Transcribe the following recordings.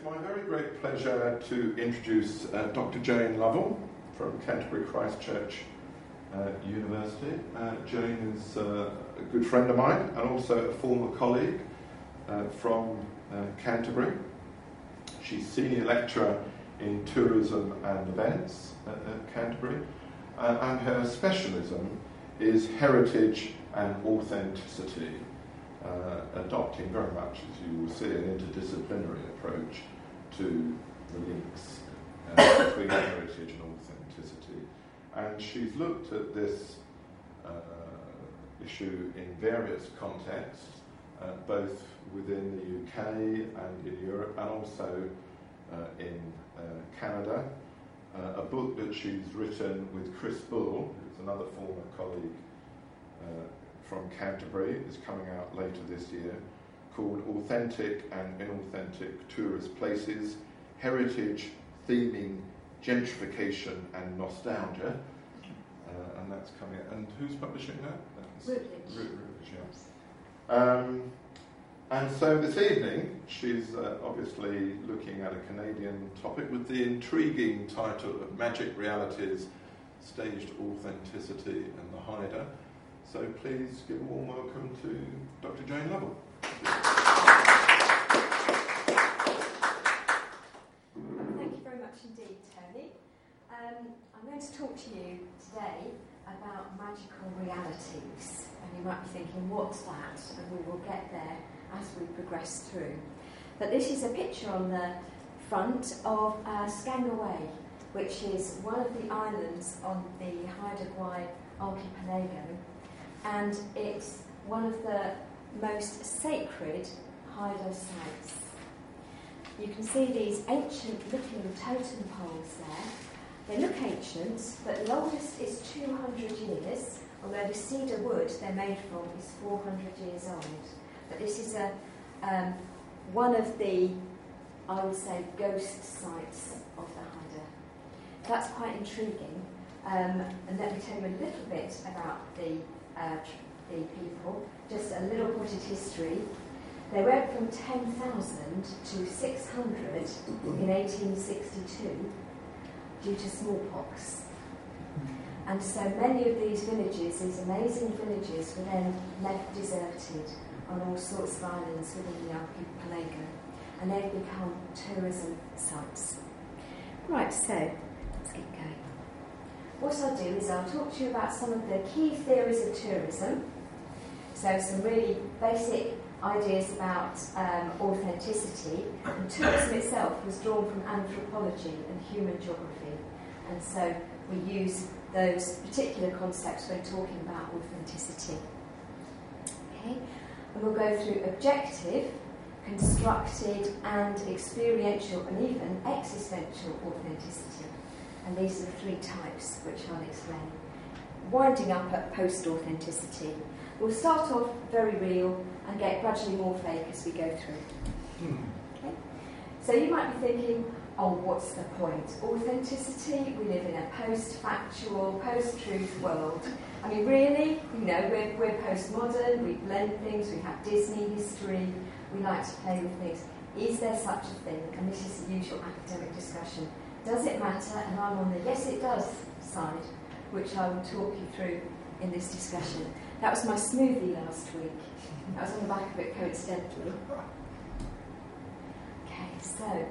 it's my very great pleasure to introduce uh, Dr. Jane Lovell from Canterbury Christ Church uh, University. Uh, Jane is uh, a good friend of mine and also a former colleague uh, from uh, Canterbury. She's senior lecturer in tourism and events at, at Canterbury, and her specialism is heritage and authenticity uh, adopting very much, as you will see, an interdisciplinary approach to the links uh, between heritage and authenticity. And she's looked at this uh, issue in various contexts, uh, both within the UK and in Europe, and also uh, in uh, Canada. a book that she's written with Chris Bull, who's another former colleague from Canterbury is coming out later this year called Authentic and Inauthentic Tourist Places Heritage, Theming, Gentrification and Nostalgia. Uh, and that's coming out. And who's publishing that? Routledge. Routledge, yeah. Um, and so this evening, she's uh, obviously looking at a Canadian topic with the intriguing title of Magic Realities Staged Authenticity and the Haida. So please give a warm welcome to Dr. Jane Lovell. Thank you very much indeed, Tony. Um, I'm going to talk to you today about magical realities. And you might be thinking, what's that? And we will get there as we progress through. But this is a picture on the front of uh, SGang Gwaay, which is one of the islands on the Haida Gwaii archipelago and it's one of the most sacred Haida sites. You can see these ancient looking totem poles there. They look ancient, but the oldest is 200 years, although the cedar wood they're made from is 400 years old. But this is a, um, one of the, I would say, ghost sites of the Haida. That's quite intriguing. Um, and let me tell you a little bit about the uh, the people. Just a little bit of history. They went from 10,000 to 600 in 1862 due to smallpox. And so many of these villages, these amazing villages, were then left deserted on all sorts of islands within the archipelago. And they've become tourism sites. Right, so let's get going what I'll do is I'll talk to you about some of the key theories of tourism. So, some really basic ideas about um, authenticity. And tourism itself was drawn from anthropology and human geography. And so, we use those particular concepts when talking about authenticity. Okay? And we'll go through objective, constructed, and experiential, and even existential authenticity. And these are the three types which I'll explain. Winding up at post authenticity. We'll start off very real and get gradually more fake as we go through. Hmm. Okay? So you might be thinking, oh, what's the point? Authenticity, we live in a post factual, post truth world. I mean, really, you know, we're, we're postmodern, we blend things, we have Disney history, we like to play with things. Is there such a thing? And this is the usual academic discussion. Does it matter? And I'm on the yes it does side, which I will talk you through in this discussion. That was my smoothie last week. I was on the back of it coincidentally. Okay, so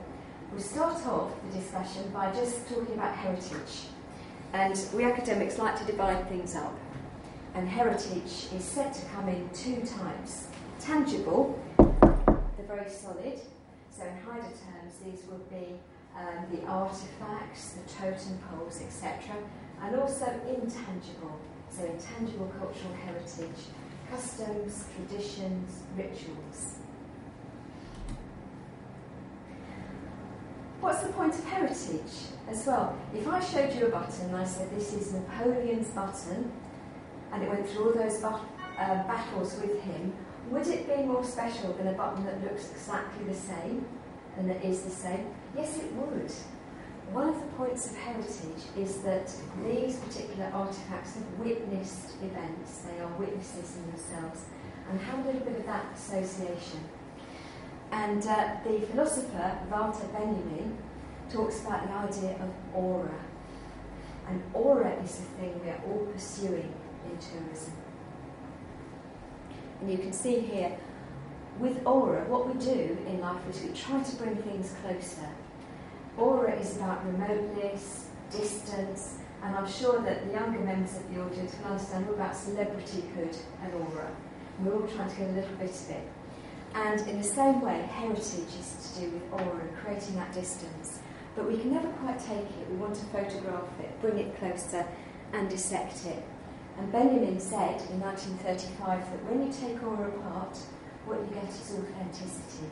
we'll start off the discussion by just talking about heritage. And we academics like to divide things up. And heritage is said to come in two types tangible, the very solid. So, in Haida terms, these would be um, the artifacts, the totem poles, etc., and also intangible, so intangible cultural heritage, customs, traditions, rituals. What's the point of heritage as well? If I showed you a button and I said this is Napoleon's button, and it went through all those uh, battles with him, would it be more special than a button that looks exactly the same and that is the same? Yes, it would. One of the points of heritage is that these particular artefacts have witnessed events, they are witnesses in themselves, and have a little bit of that association. And uh, the philosopher Walter Benjamin talks about the idea of aura. And aura is the thing we are all pursuing in tourism. And you can see here, with aura, what we do in life is we try to bring things closer. Aura is about remoteness, distance, and I'm sure that the younger members of the audience will understand all about celebrityhood and aura. We're all trying to get a little bit of it. And in the same way, heritage is to do with aura creating that distance. But we can never quite take it. We want to photograph it, bring it closer, and dissect it. And Benjamin said in 1935 that when you take aura apart, what you get is authenticity.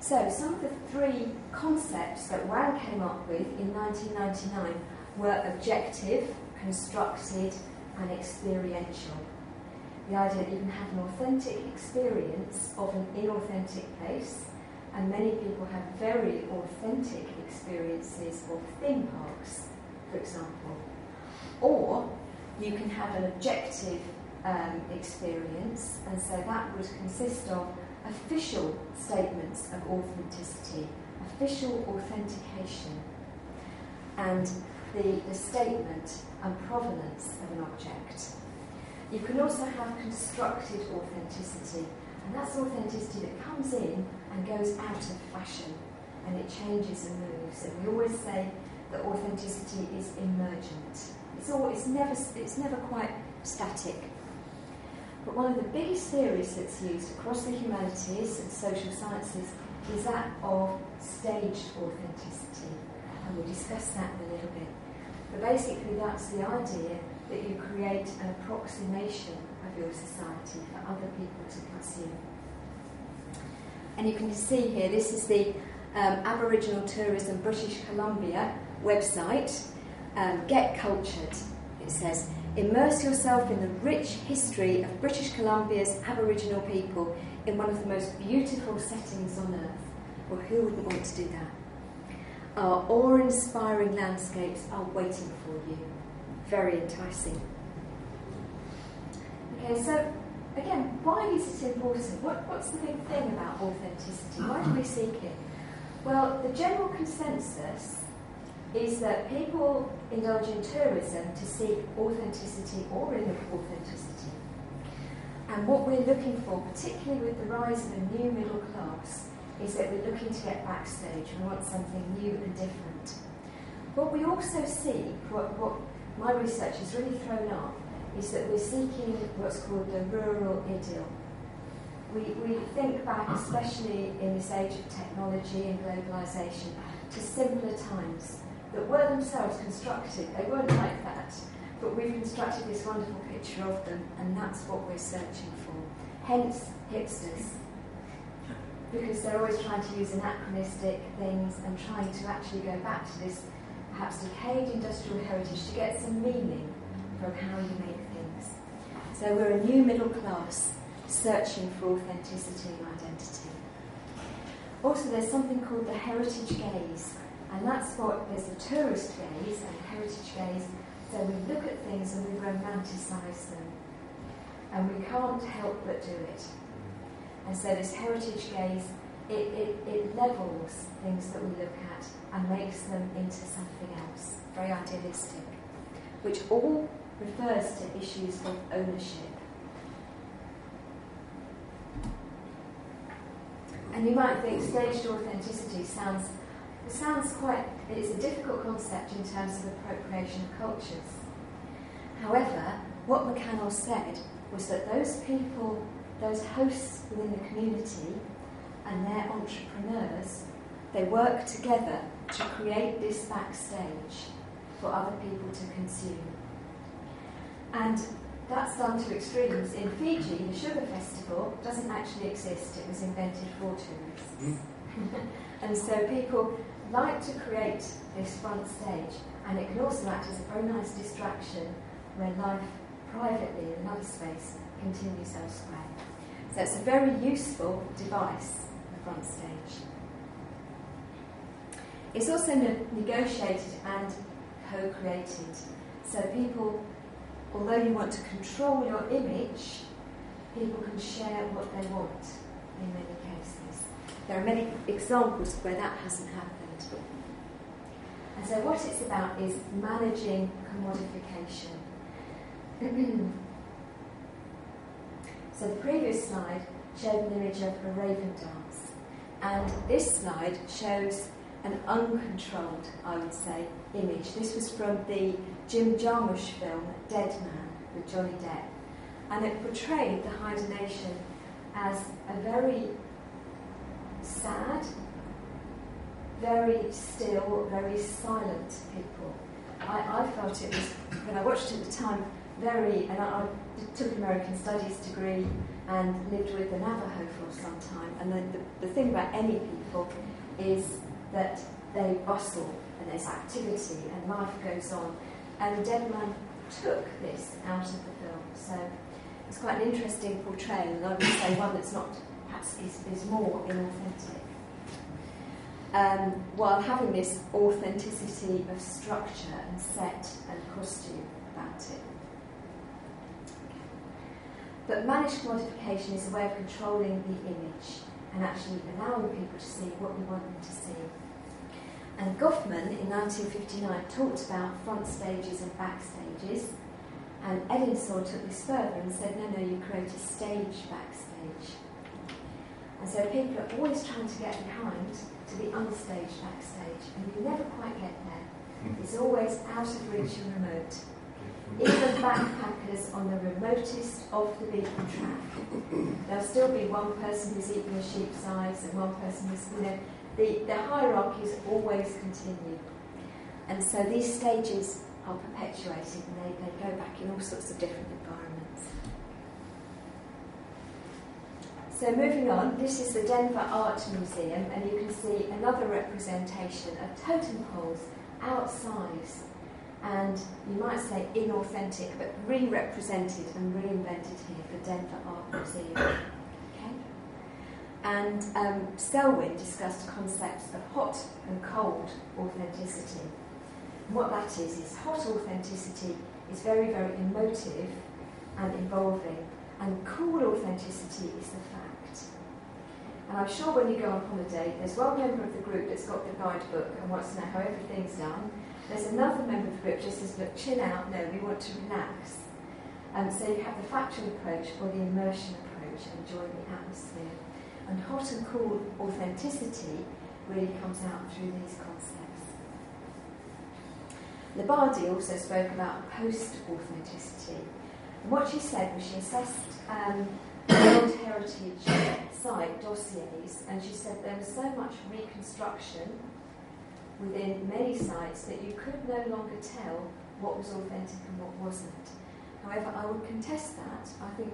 So, some of the three concepts that Wang came up with in 1999 were objective, constructed, and experiential. The idea that you can have an authentic experience of an inauthentic place, and many people have very authentic experiences of theme parks, for example. Or you can have an objective um, experience, and so that would consist of official statements of authenticity, official authentication, and the, the statement and provenance of an object. You can also have constructed authenticity, and that's authenticity that comes in and goes out of fashion, and it changes and moves. And we always say that authenticity is emergent. It's, all, it's, never, it's never quite static. But one of the biggest theories that's used across the humanities and social sciences is that of staged authenticity. And we'll discuss that in a little bit. But basically, that's the idea that you create an approximation of your society for other people to consume. And you can see here, this is the um, Aboriginal Tourism British Columbia website. Um, Get cultured, it says. Immerse yourself in the rich history of British Columbia's Aboriginal people in one of the most beautiful settings on earth. Well, who wouldn't want to do that? Our awe inspiring landscapes are waiting for you very enticing. Okay, so again, why is it important? What, what's the big thing about authenticity? Why do we seek it? Well, the general consensus is that people indulge in tourism to seek authenticity or inauthenticity. And what we're looking for, particularly with the rise of a new middle class, is that we're looking to get backstage. We want something new and different. What we also see, what, what my research has really thrown up is that we're seeking what's called the rural idyll. We, we think back, especially in this age of technology and globalisation, to simpler times that were themselves constructed. They weren't like that, but we've constructed this wonderful picture of them, and that's what we're searching for. Hence, hipsters. Because they're always trying to use anachronistic things and trying to actually go back to this perhaps decayed industrial heritage to get some meaning from how you make things. So we're a new middle class searching for authenticity and identity. Also, there's something called the heritage gaze, and that's what there's a tourist gaze and heritage gaze. So we look at things and we romanticize them, and we can't help but do it. And so this heritage gaze, it, it, it levels things that we look at and makes them into something else, very idealistic, which all refers to issues of ownership. And you might think staged authenticity sounds it sounds quite it's a difficult concept in terms of appropriation of cultures. However, what MacCannell said was that those people, those hosts within the community and their entrepreneurs, they work together to create this backstage for other people to consume. And that's done to extremes. In Fiji, the Sugar Festival doesn't actually exist, it was invented for tourists. Hmm. and so people like to create this front stage, and it can also act as a very nice distraction when life privately in another space continues elsewhere. So it's a very useful device, the front stage. It's also ne- negotiated and co created. So people although you want to control your image, people can share what they want in many cases. There are many examples where that hasn't happened. And so, what it's about is managing commodification. so, the previous slide showed an image of a raven dance, and this slide shows an uncontrolled, I would say, image. This was from the Jim Jarmusch film Dead Man with Johnny Depp, and it portrayed the Haida Nation as a very sad, very still, very silent people. I, I felt it was, when I watched it at the time, very, and I, I took an American Studies degree and lived with the Navajo for some time. And the, the, the thing about any people is that they bustle and there's activity and life goes on. And Dead Man took this out of the film. So it's quite an interesting portrayal, and I would say one that's not perhaps is, is more inauthentic. Um, while having this authenticity of structure and set and costume about it. But managed modification is a way of controlling the image and actually allowing people to see what we want them to see. And Goffman in 1959 talked about front stages and back stages, and Ellingsall took this further and said, no, no, you create a stage backstage. And so people are always trying to get behind to the unstaged backstage, and you never quite get there. It's always out of reach and remote. Even backpackers on the remotest of the beaten track. There'll still be one person who's eating a sheep's eyes and one person who's, you know, the, the hierarchies always continue. And so these stages are perpetuated and they, they go back in all sorts of different environments. So moving on, this is the Denver Art Museum and you can see another representation of totem poles outsize and you might say inauthentic but re-represented and reinvented here for the Denver Art Museum. Okay? And um, Selwyn discussed concepts of hot and cold authenticity. And what that is, is hot authenticity is very, very emotive and involving, and cool authenticity is the fact. And I'm sure when you go on holiday, there's one member of the group that's got the guidebook and wants to know how everything's done. There's another member of the group just says, look, chill out, no, we want to relax. And so you have the factual approach or the immersion approach, enjoying the atmosphere. And hot and cool authenticity really comes out through these concepts. Labadi also spoke about post authenticity. And what she said was she assessed um, World Heritage site dossiers and she said there was so much reconstruction within many sites that you could no longer tell what was authentic and what wasn't. However, I would contest that. I think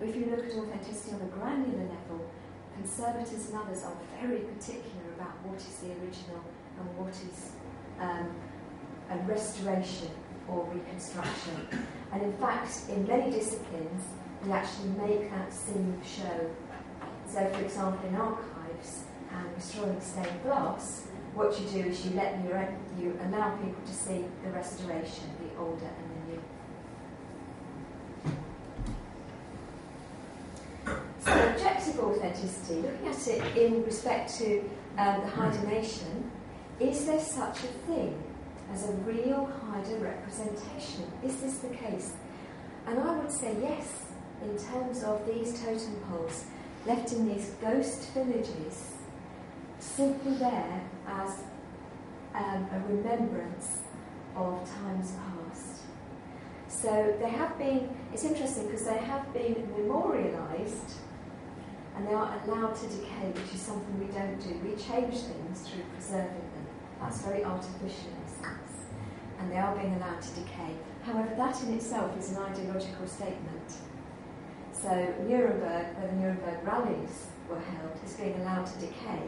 if you look at authenticity on a granular level, conservators and others are very particular about what is the original and what is um, a restoration or reconstruction. And in fact, in many disciplines, we actually make that seam show. So, for example, in archives and restoring stained glass, what you do is you let your, you allow people to see the restoration, the older and the new. So objective authenticity, looking at it in respect to um, the Haida Nation, is there such a thing as a real Haida representation? Is this the case? And I would say yes, in terms of these totem poles left in these ghost villages, simply there as um, a remembrance of times past. So they have been, it's interesting because they have been memorialised and they are allowed to decay, which is something we don't do. We change things through preserving them. That's very artificial in a sense. And they are being allowed to decay. However, that in itself is an ideological statement. So Nuremberg, where the Nuremberg rallies were held, is being allowed to decay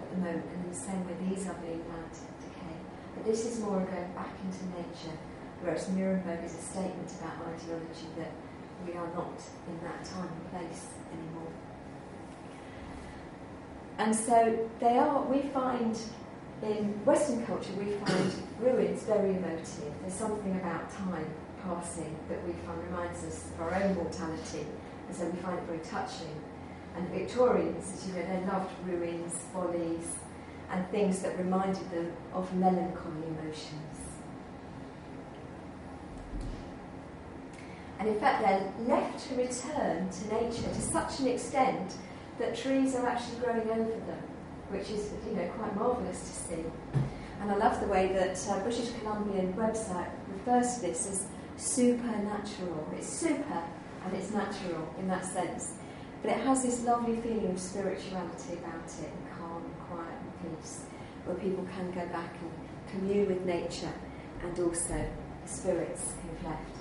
at the moment, and in the same way these are being allowed to decay. But this is more of going back into nature, whereas Nuremberg is a statement about ideology that we are not in that time and place anymore. And so they are, we find in Western culture, we find ruins very emotive. There's something about time. Passing that we find reminds us of our own mortality, and so we find it very touching. And the Victorians, as you know, they loved ruins, follies, and things that reminded them of melancholy emotions. And in fact, they're left to return to nature to such an extent that trees are actually growing over them, which is, you know, quite marvellous to see. And I love the way that uh, British Columbian website refers to this as supernatural. It's super and it's natural in that sense. But it has this lovely feeling of spirituality about it, and calm and quiet and peace, where people can go back and commune with nature and also the spirits who've left.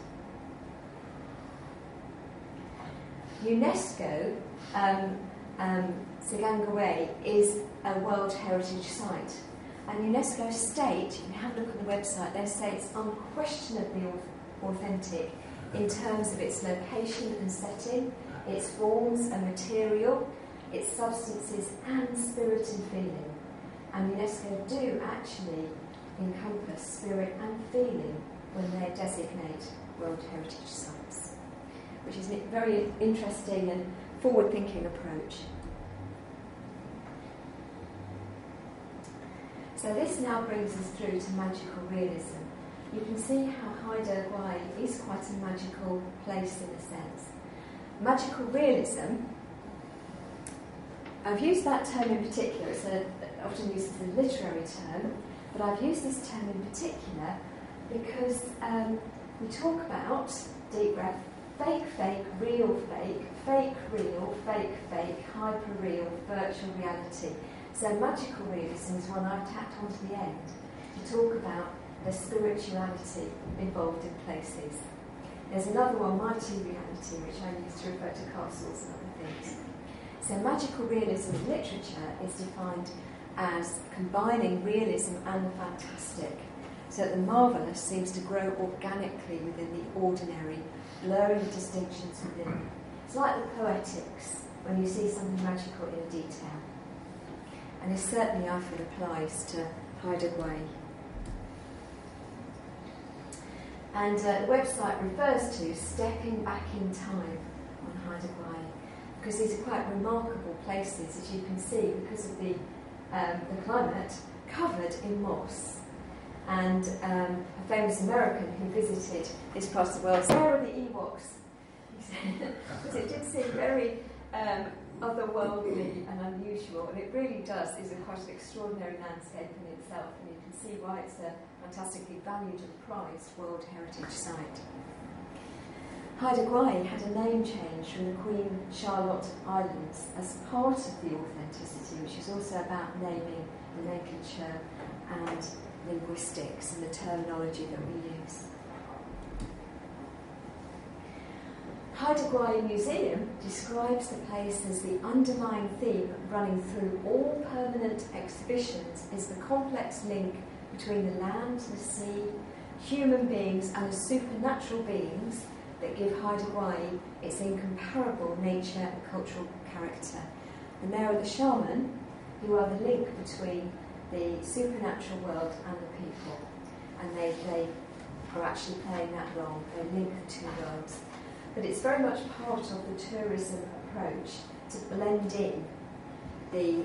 UNESCO, um, um, SGang Gwaay is a World Heritage Site. And UNESCO state, you can have a look on the website, they say it's unquestionably authentic in terms of its location and setting, its forms and material, its substances and spirit and feeling. And UNESCO do actually encompass spirit and feeling when they designate World Heritage Sites which is a very interesting and forward thinking approach. So, this now brings us through to magical realism. You can see how Haida Gwaii is quite a magical place in a sense. Magical realism, I've used that term in particular, it's a, often used as a literary term, but I've used this term in particular because um, we talk about, deep breath, fake, fake, real, fake, fake, real, fake, fake, hyper real, virtual reality. So magical realism is one I've tacked onto the end to talk about the spirituality involved in places. There's another one, mighty reality, which I use to refer to castles and other things. So magical realism in literature is defined as combining realism and the fantastic, so that the marvellous seems to grow organically within the ordinary blurring the distinctions within. It's like the poetics when you see something magical in detail. And it certainly, feel, applies to Haida Gwaii. And uh, the website refers to stepping back in time on Haida Gwaii because these are quite remarkable places, as you can see, because of the, um, the climate, covered in moss and um, a famous American who visited this part of the world. Are the Ewoks? because it did seem very um, otherworldly and unusual, and it really does is a quite an extraordinary landscape in itself, and you can see why it's a fantastically valued and prized World Heritage Site. Haida Gwaii had a name change from the Queen Charlotte Islands as part of the authenticity, which is also about naming the nomenclature and linguistics and the terminology that we use. Haida Gwaii Museum describes the place as the underlying theme running through all permanent exhibitions is the complex link between the land, the sea, human beings, and the supernatural beings that give Haida Gwaii its incomparable nature and cultural character. And there are the shaman, who are the link between the supernatural world and the people. And they, they are actually playing that role. They link the two worlds. But it's very much part of the tourism approach to blend in the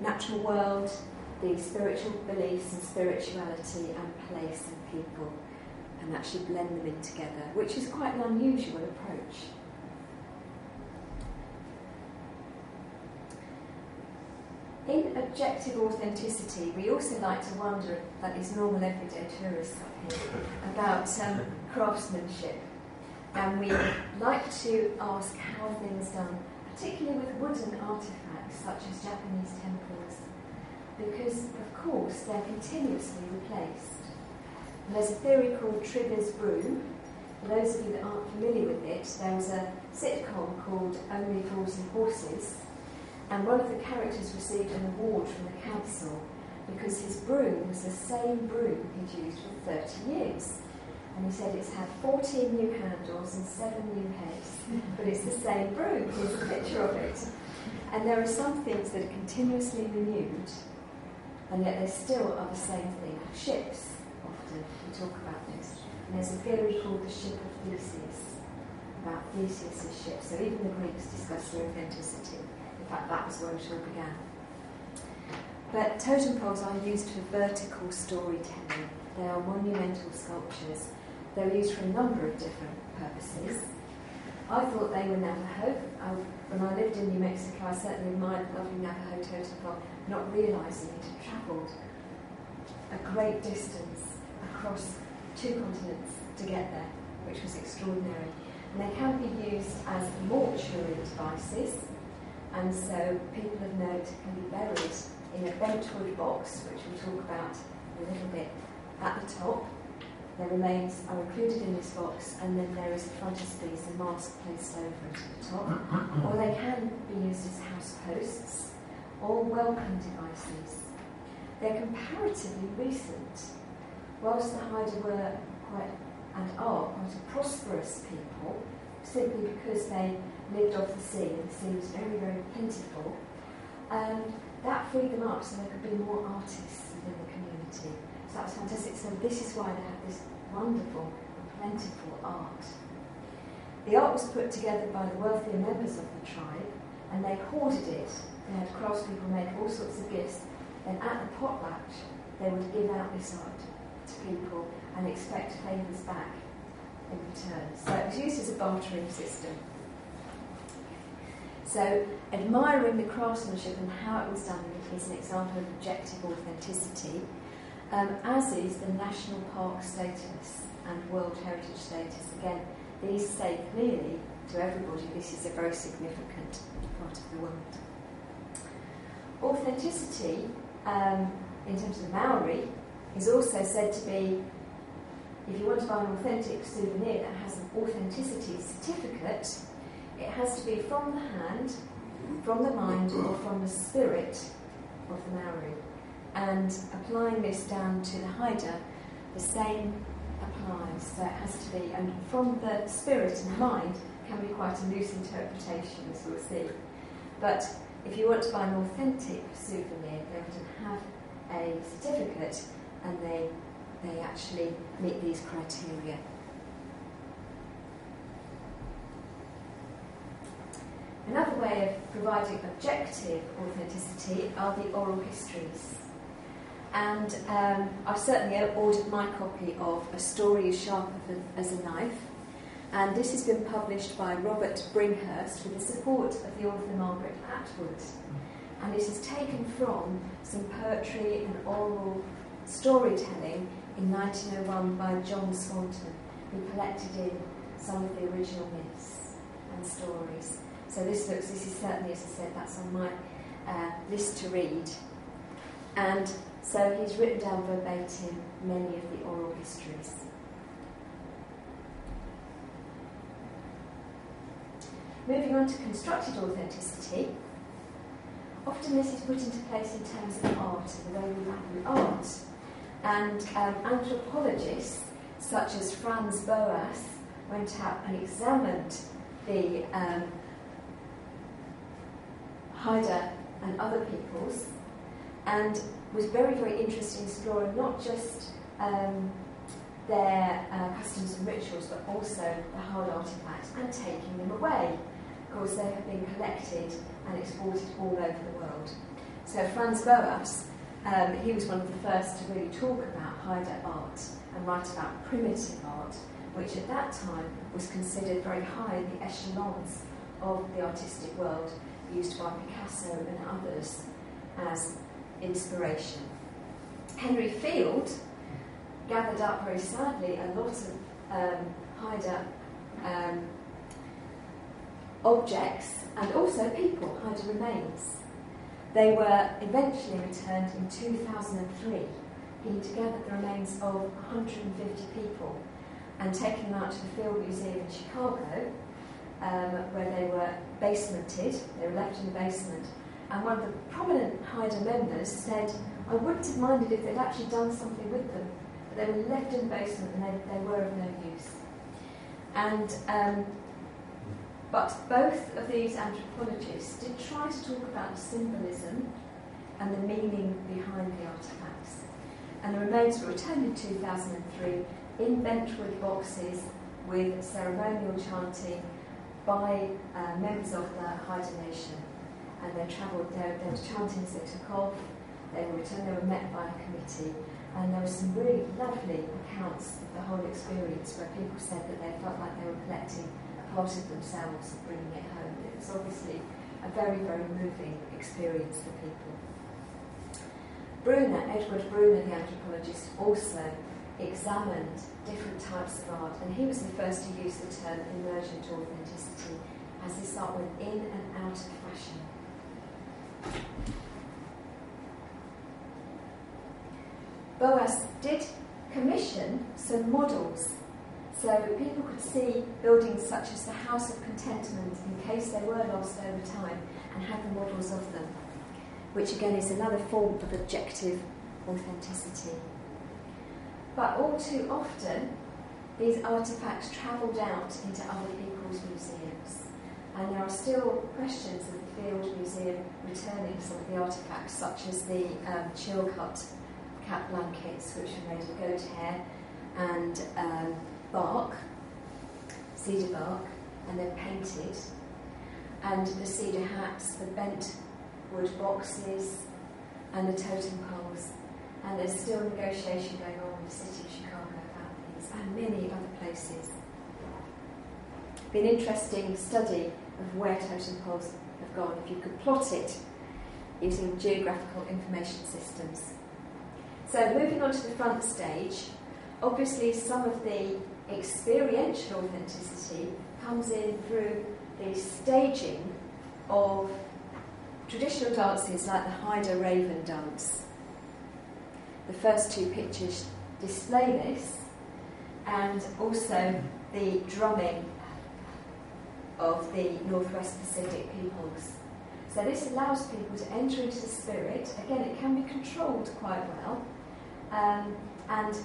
natural world, the spiritual beliefs and spirituality and place and people, and actually blend them in together, which is quite an unusual approach. In objective authenticity, we also like to wonder, that is normal everyday tourists up here, about um, craftsmanship. And we like to ask how things done, particularly with wooden artifacts such as Japanese temples, because of course they're continuously replaced. And there's a theory called Trigger's Broom. For those of you that aren't familiar with it, there was a sitcom called Only Fools and Horses, and one of the characters received an award from the council because his broom was the same broom he'd used for 30 years. And he said it's had 14 new handles and 7 new heads, but it's the same broom. Here's a picture of it. And there are some things that are continuously renewed, and yet they still are the same thing. Ships, often, we talk about this. And there's a theory called the ship of Theseus, about Theseus' ship. So even the Greeks discussed their authenticity. In fact, that was where it all began. But totem poles are used for vertical storytelling. They are monumental sculptures. They're used for a number of different purposes. I thought they were Navajo. I, when I lived in New Mexico, I certainly admired the lovely Navajo totem pole, not realising it had travelled a great distance across two continents to get there, which was extraordinary. And they can be used as mortuary devices, and so people of note can be buried in a bentwood box, which we'll talk about a little bit at the top. Their remains are included in this box, and then there is a frontispiece, a mask placed over it at the top. or they can be used as house posts or welcome devices. They're comparatively recent. Whilst the Haida were quite and are quite a prosperous people, simply because they lived off the sea and the sea was very, very plentiful, um, that freed them up so there could be more artists within the community. So that was fantastic. So this is why they have this wonderful and plentiful art. The art was put together by the wealthier members of the tribe, and they hoarded it. They had craftspeople make all sorts of gifts. Then at the potlatch, they would give out this art to people and expect favours back in return. So it was used as a bartering system. So admiring the craftsmanship and how it was done is an example of objective authenticity um, as is the national park status and World Heritage status. Again, these say clearly to everybody this is a very significant part of the world. Authenticity, um, in terms of the Maori, is also said to be if you want to buy an authentic souvenir that has an authenticity certificate, it has to be from the hand, from the mind, or from the spirit of the Maori. And applying this down to the Haida, the same applies. So it has to be, and from the spirit and mind can be quite a loose interpretation, as we'll see. But if you want to buy an authentic souvenir, they often have a certificate and they, they actually meet these criteria. Another way of providing objective authenticity are the oral histories. And um, I've certainly ordered my copy of A Story as Sharp as a Knife. And this has been published by Robert Bringhurst with the support of the author Margaret Atwood. And it is taken from some poetry and oral storytelling in 1901 by John Swanton, who collected in some of the original myths and stories. So this looks, this is certainly, as I said, that's on my uh, list to read. And so he's written down verbatim many of the oral histories. Moving on to constructed authenticity, often this is put into place in terms of art and the way we value art. And um, anthropologists such as Franz Boas went out and examined the um, Haida and other peoples and was very, very interested in exploring not just um, their uh, customs and rituals, but also the hard artifacts and taking them away. Of course, they have been collected and exported all over the world. So Franz Boas, um, he was one of the first to really talk about Haida art and write about primitive art, which at that time was considered very high in the echelons of the artistic world, used by Picasso and others as inspiration. Henry Field gathered up very sadly a lot of um, Haida um, objects and also people, Haida remains. They were eventually returned in 2003. He gathered the remains of 150 people and taken them out to the Field Museum in Chicago, um, where they were basemented. They were left in the basement and one of the prominent Haida members said, I wouldn't have minded if they'd actually done something with them, but they were left in the basement and they, they were of no use. And um, but both of these anthropologists did try to talk about symbolism and the meaning behind the artefacts. And the remains were returned in 2003 in Bentwood boxes with ceremonial chanting by uh, members of the Haida Nation. And they travelled, there, there was chanting they took off, they returned, they were met by a committee. And there were some really lovely accounts of the whole experience where people said that they felt like they were collecting a part of themselves and bringing it home. It was obviously a very, very moving experience for people. Bruner, Edward Bruner, the anthropologist, also examined different types of art, and he was the first to use the term emergent authenticity as this art went in and out of fashion. Boas did commission some models so people could see buildings such as the House of Contentment in case they were lost over time and had the models of them, which again is another form of objective authenticity. But all too often, these artefacts travelled out into other people's museums. And there are still questions of the Field Museum returning some of the artefacts, such as the um, Chilkat cap blankets, which are made of goat hair and um, bark, cedar bark, and they're painted. And the cedar hats, the bent wood boxes, and the totem poles. And there's still negotiation going on with the City of Chicago about these, and many other places. Been an interesting study of where totem poles have gone, if you could plot it using geographical information systems. So, moving on to the front stage, obviously some of the experiential authenticity comes in through the staging of traditional dances like the Haida Raven dance. The first two pictures display this, and also the drumming of the Northwest Pacific peoples. So this allows people to enter into the spirit. Again, it can be controlled quite well um, and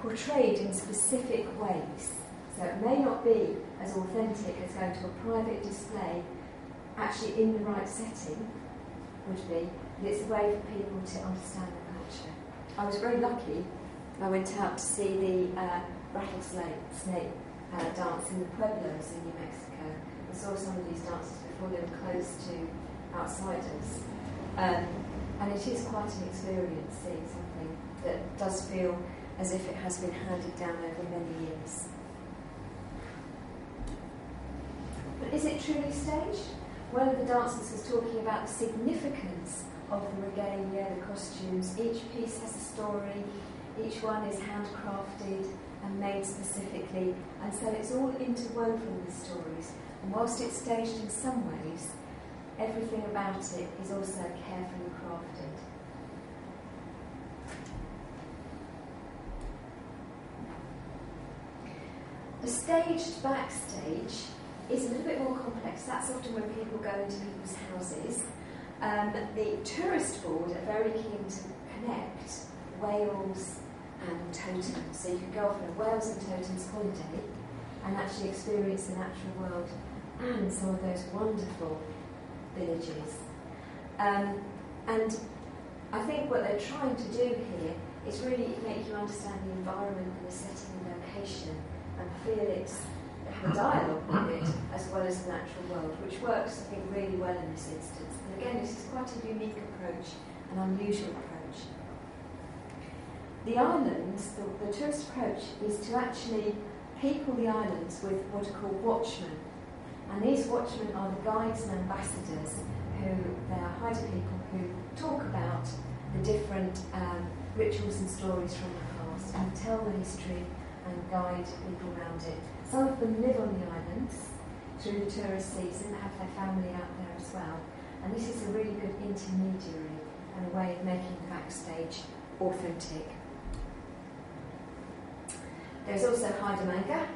portrayed in specific ways. So it may not be as authentic as going to a private display, actually in the right setting would be, but it's a way for people to understand the culture. I was very lucky. I went out to see the uh, rattlesnake snake, uh, dance in the Pueblos in New Mexico. I saw some of these dances before they were closed to outsiders. Um, and it is quite an experience seeing something that does feel as if it has been handed down over many years. But is it truly staged? One of the dancers was talking about the significance of the regalia, the costumes. Each piece has a story, each one is handcrafted and made specifically, and so it's all interwoven with stories. And whilst it's staged in some ways, everything about it is also carefully crafted. The staged backstage is a little bit more complex. That's often when people go into people's houses. Um, the tourist board are very keen to connect whales and totems. So you can go off on a whales and totems holiday and actually experience the natural world and some of those wonderful villages. Um, and I think what they're trying to do here is really make you understand the environment and the setting and location and feel it, have a dialogue with it as well as the natural world, which works, I think, really well in this instance. And again, this is quite a unique approach, an unusual approach. The islands, the, the tourist approach, is to actually people the islands with what are called watchmen. And these watchmen are the guides and ambassadors who, they are Haida people who talk about the different um, rituals and stories from the past and tell the history and guide people around it. Some of them live on the islands through the tourist season, have their family out there as well. And this is a really good intermediary and a way of making the backstage authentic. There's also Haida Manga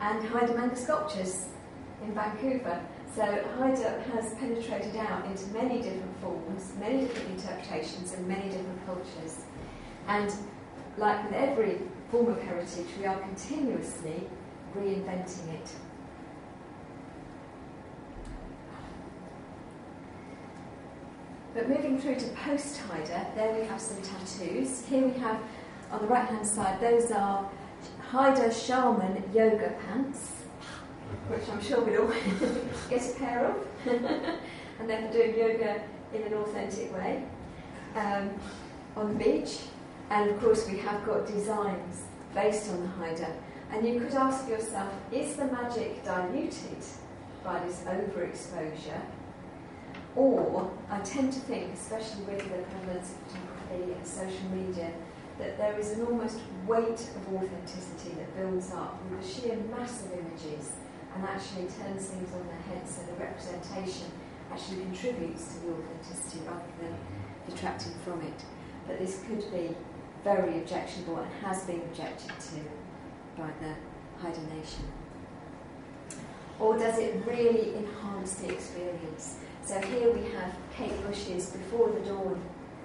and Haida Manga sculptures in Vancouver. So Haida has penetrated out into many different forms, many different interpretations, and many different cultures. And like with every form of heritage, we are continuously reinventing it. But moving through to post Haida, there we have some tattoos. Here we have on the right hand side, those are Haida shaman yoga pants, which I'm sure we'd all get a pair of, and then for doing yoga in an authentic way um, on the beach. And of course, we have got designs based on the Haida. And you could ask yourself, is the magic diluted by this overexposure? Or I tend to think, especially with the prevalence of photography and social media, that there is an almost weight of authenticity that builds up with the sheer mass of images and actually turns things on their head so the representation actually contributes to the authenticity rather than detracting from it. But this could be very objectionable and has been objected to by the Haida Nation. Or does it really enhance the experience? So here we have Kate Bush's Before the Dawn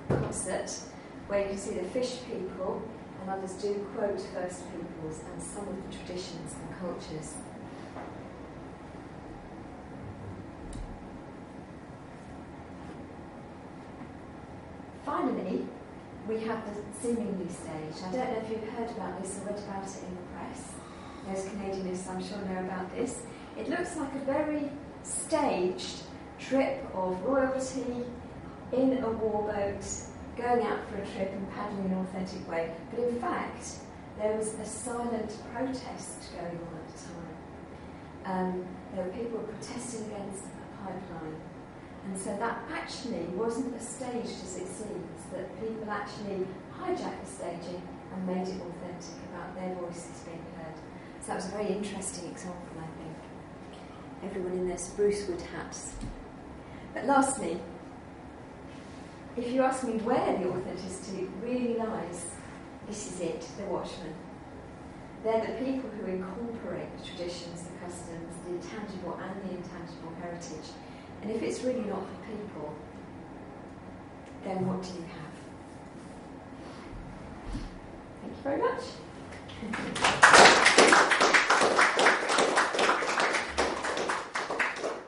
concert, where you see the fish people and others do quote First Peoples and some of the traditions and cultures. Finally, we have the seemingly stage. I don't know if you've heard about this or read about it in the press. Those Canadianists, I'm sure, know about this. It looks like a very staged trip of royalty in a warboat, going out for a trip and paddling in an authentic way. But in fact, there was a silent protest going on at the time. Um, there were people protesting against a pipeline. And so that actually wasn't as staged as it seems, that people actually hijacked the staging and made it authentic about their voices being heard. So that was a very interesting example, I think. Everyone in their spruce wood hats. But lastly, if you ask me where the authenticity really lies, this is it, the watchman. They're the people who incorporate the traditions, the customs, the tangible and the intangible heritage. And if it's really not for people, then what do you have? Thank you very much.